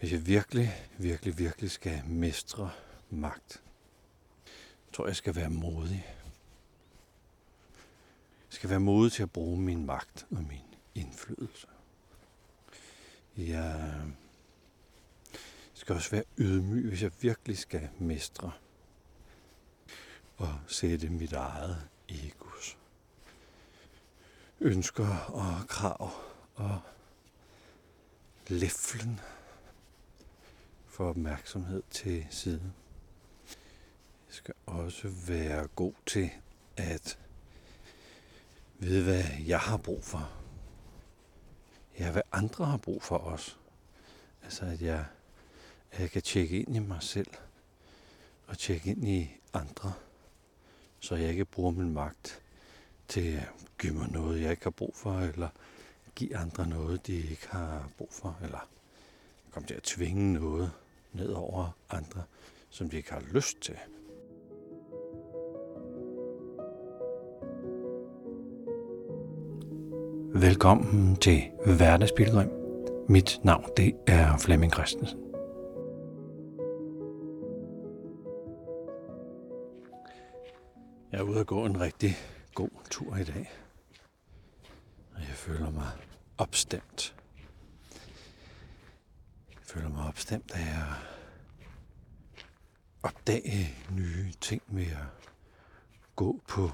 Hvis jeg virkelig, virkelig, virkelig skal mestre magt, jeg tror jeg, jeg skal være modig. Jeg skal være modig til at bruge min magt og min indflydelse. Jeg skal også være ydmyg, hvis jeg virkelig skal mestre og sætte mit eget egos ønsker og krav og læflen for opmærksomhed til side. Jeg skal også være god til at vide, hvad jeg har brug for. Ja, hvad andre har brug for os. Altså, at jeg, at jeg kan tjekke ind i mig selv og tjekke ind i andre, så jeg ikke bruger min magt til at give mig noget, jeg ikke har brug for, eller give andre noget, de ikke har brug for, eller komme til at tvinge noget ned over andre, som de ikke har lyst til. Velkommen til Hverdagspilgrim. Mit navn det er Flemming Christensen. Jeg er ude at gå en rigtig god tur i dag. Og jeg føler mig opstemt. Føler mig opstemt af at opdage nye ting med at gå på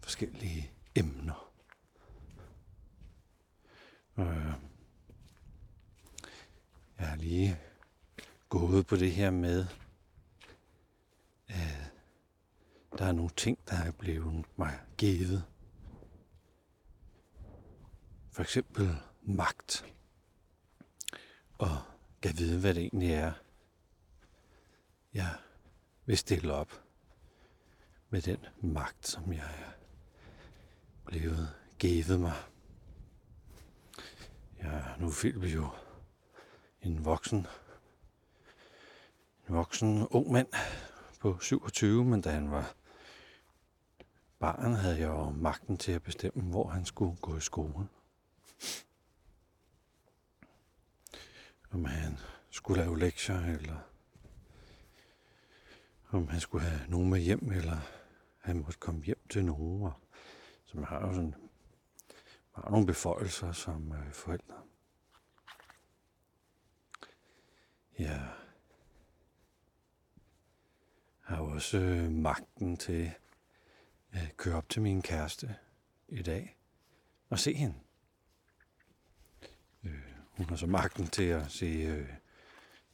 forskellige emner. Øh, jeg har lige gået på det her med, at der er nogle ting, der er blevet mig givet. For eksempel magt. Og kan vide, hvad det egentlig er, jeg vil stille op med den magt, som jeg er blevet givet mig. Ja, nu filmer jo en voksen, en voksen ung mand på 27, men da han var barn, havde jeg jo magten til at bestemme, hvor han skulle gå i skole. Om han skulle lave lektier, eller om han skulle have nogen med hjem, eller han måtte komme hjem til nogen. Og, så man har jo sådan, man har nogle beføjelser som øh, forældre. Ja. har også øh, magten til at køre op til min kæreste i dag og se hende. Øh, hun har så magten til at sige, øh,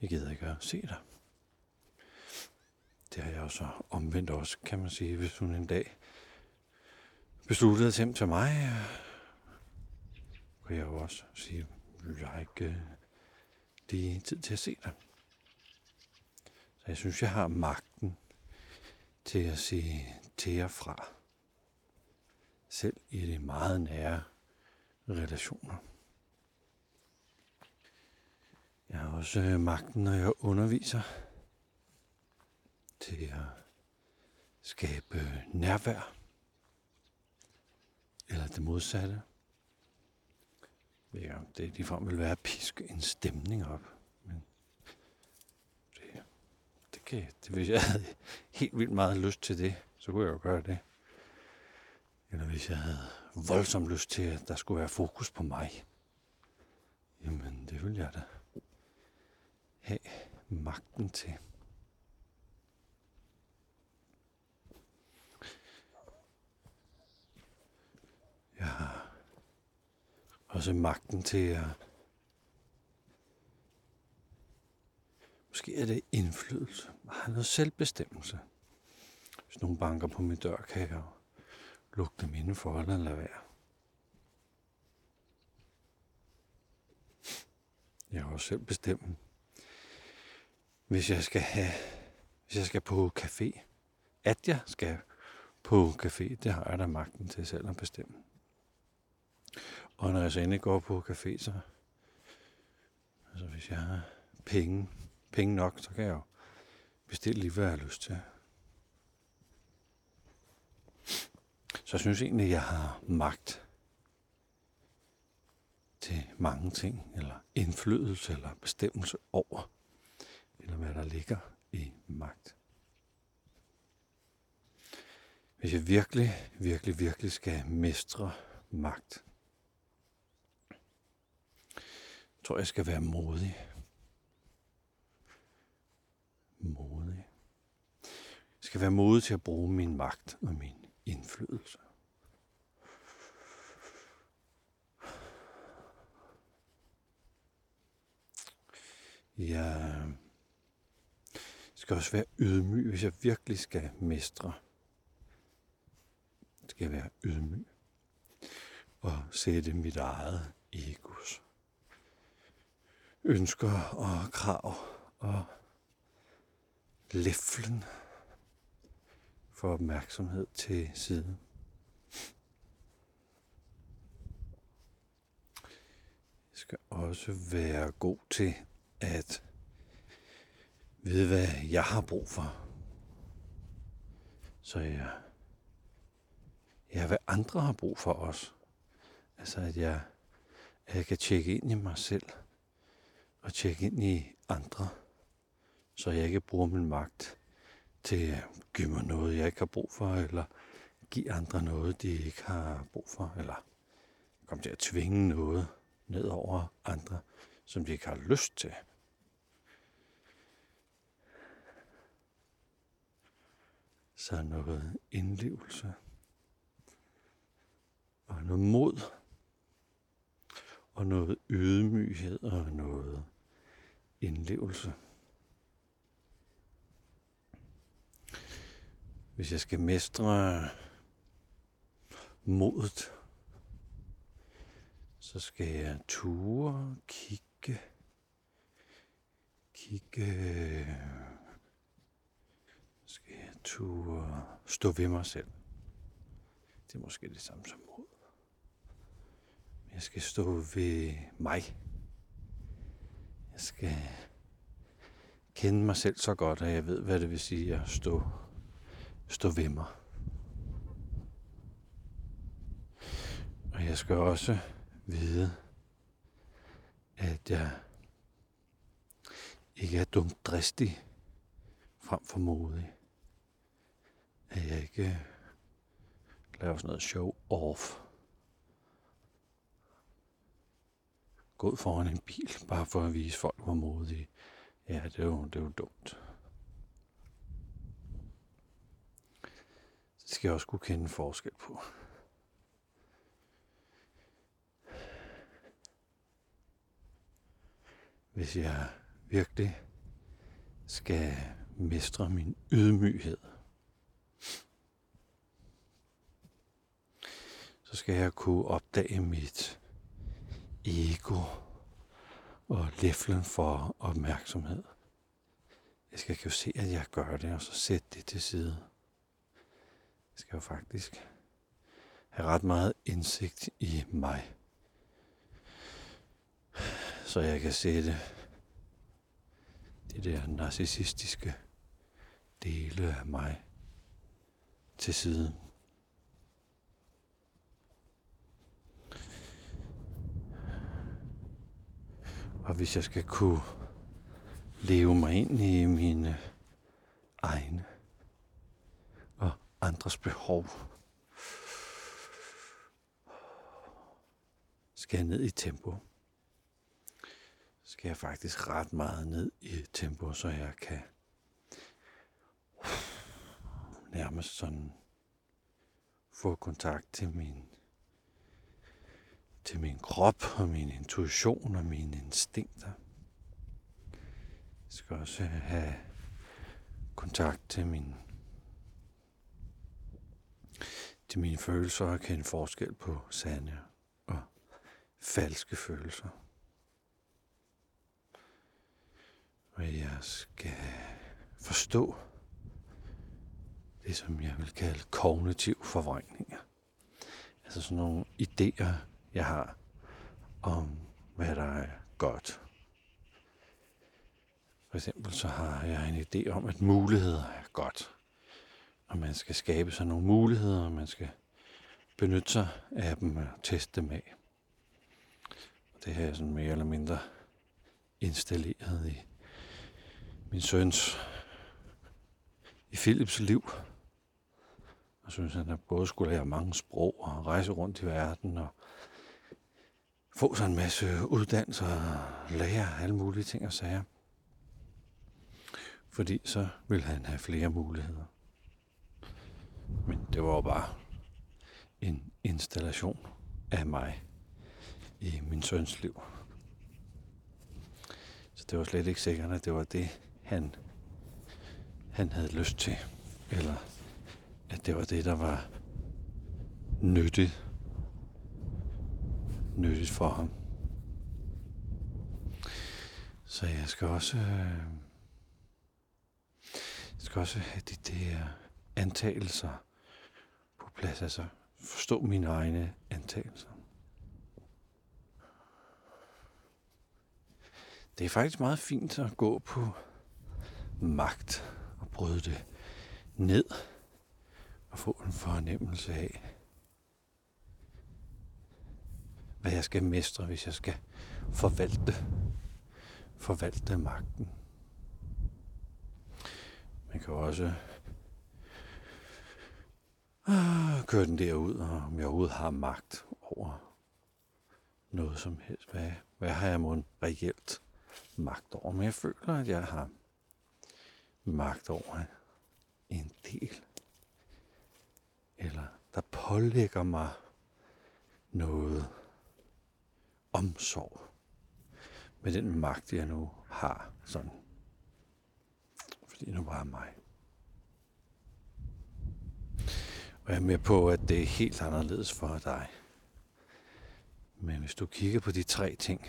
jeg gider ikke at se dig. Det har jeg også omvendt også, kan man sige, hvis hun en dag besluttede at til mig, Kunne jeg jo også sige, jeg har ikke øh, lige tid til at se dig. Så jeg synes, jeg har magten til at sige til og fra. Selv i de meget nære relationer. Jeg har også øh, magten, når jeg underviser, til at skabe øh, nærvær. Eller det modsatte. Ja, det ligefrem vil være at piske en stemning op. Men det, det, kan, det, hvis jeg havde helt vildt meget lyst til det, så kunne jeg jo gøre det. Eller hvis jeg havde voldsom lyst til, at der skulle være fokus på mig. Jamen, det vil jeg da have magten til. Jeg har også magten til at Måske er det indflydelse. Jeg har noget selvbestemmelse. Hvis nogen banker på min dør, kan jeg lukke dem indenfor eller lade være. Jeg har også selv bestemt, hvis jeg skal have, hvis jeg skal på café, at jeg skal på café, det har jeg da magten til selv at bestemme. Og når jeg så endelig går på café, så altså hvis jeg har penge, penge nok, så kan jeg jo bestille lige, hvad jeg har lyst til. Så jeg synes egentlig, at jeg har magt til mange ting, eller indflydelse, eller bestemmelse over, eller hvad der ligger i magt. Hvis jeg virkelig, virkelig, virkelig skal mestre magt, tror jeg skal være modig. Modig. Jeg skal være modig til at bruge min magt og min indflydelse. Jeg skal også være ydmyg, hvis jeg virkelig skal mestre. Skal jeg være ydmyg og sætte mit eget egos ønsker og krav og læflen for opmærksomhed til side. Jeg skal også være god til at ved, hvad jeg har brug for. Så jeg, ja, hvad andre har brug for os. Altså at jeg, at jeg kan tjekke ind i mig selv og tjekke ind i andre, så jeg ikke bruger min magt til at give mig noget, jeg ikke har brug for, eller give andre noget, de ikke har brug for, eller komme til at tvinge noget ned over andre, som de ikke har lyst til. Så noget indlevelse. Og noget mod. Og noget ydmyghed og noget indlevelse. Hvis jeg skal mestre modet, så skal jeg ture, kigge, kigge, skal turde stå ved mig selv. Det er måske det samme som mod. Jeg skal stå ved mig. Jeg skal kende mig selv så godt, at jeg ved, hvad det vil sige at stå, stå ved mig. Og jeg skal også vide, at jeg ikke er dumt dristig frem for modig. At jeg ikke laver sådan noget show-off. Gå foran en bil, bare for at vise folk, hvor modige. Ja, det er jo, det er jo dumt. Det skal jeg også kunne kende forskel på. Hvis jeg virkelig skal mestre min ydmyghed, så skal jeg kunne opdage mit ego og læflen for opmærksomhed. Jeg skal jo se, at jeg gør det, og så sætte det til side. Jeg skal jo faktisk have ret meget indsigt i mig. Så jeg kan sætte det der narcissistiske dele af mig til side. Og hvis jeg skal kunne leve mig ind i mine egne og andres behov, skal jeg ned i tempo. Skal jeg faktisk ret meget ned i tempo, så jeg kan nærmest sådan få kontakt til min til min krop og min intuition og mine instinkter. Jeg skal også have kontakt til min til mine følelser og kende forskel på sande og falske følelser. Og jeg skal forstå det, som jeg vil kalde kognitiv forvrængninger. Altså sådan nogle idéer, jeg har om, hvad der er godt. For eksempel så har jeg en idé om, at muligheder er godt. Og man skal skabe sig nogle muligheder, og man skal benytte sig af dem og teste dem af. Og det har jeg sådan mere eller mindre installeret i min søns, i Philips liv. Og synes, at han både skulle lære mange sprog og rejse rundt i verden og få sig en masse uddannelser og lære alle mulige ting og sager. Fordi så vil han have flere muligheder. Men det var jo bare en installation af mig i min søns liv. Så det var slet ikke sikkert, at det var det, han, han havde lyst til. Eller at det var det, der var nyttigt, nyttigt for ham. Så jeg skal også, øh, jeg skal også have de der antagelser på plads, altså forstå mine egne antagelser. Det er faktisk meget fint at gå på magt og bryde det ned og få en fornemmelse af, hvad jeg skal mestre, hvis jeg skal forvalte, forvalte magten. Man kan også øh, køre den derud, og om jeg overhovedet har magt over noget som helst. Hvad, hvad har jeg måske reelt magt over? Men jeg føler, at jeg har magt over en del. Eller der pålægger mig noget omsorg med den magt, jeg nu har. Sådan. Fordi nu var mig. Og jeg er med på, at det er helt anderledes for dig. Men hvis du kigger på de tre ting,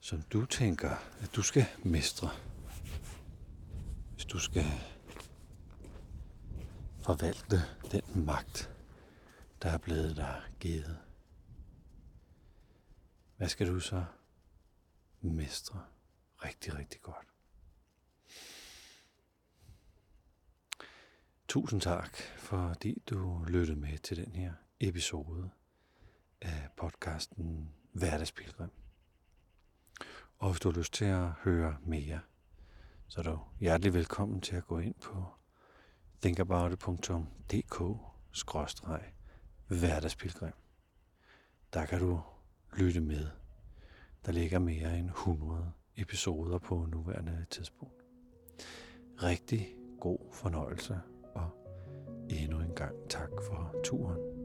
som du tænker, at du skal mestre, hvis du skal forvalte den magt, der er blevet dig givet, hvad skal du så mestre rigtig, rigtig godt? Tusind tak, fordi du lyttede med til den her episode af podcasten Hverdagspilgrim. Og hvis du har lyst til at høre mere, så er du hjertelig velkommen til at gå ind på thinkaboutit.dk-hverdagspilgrim. Der kan du lytte med. Der ligger mere end 100 episoder på nuværende tidspunkt. Rigtig god fornøjelse, og endnu en gang tak for turen.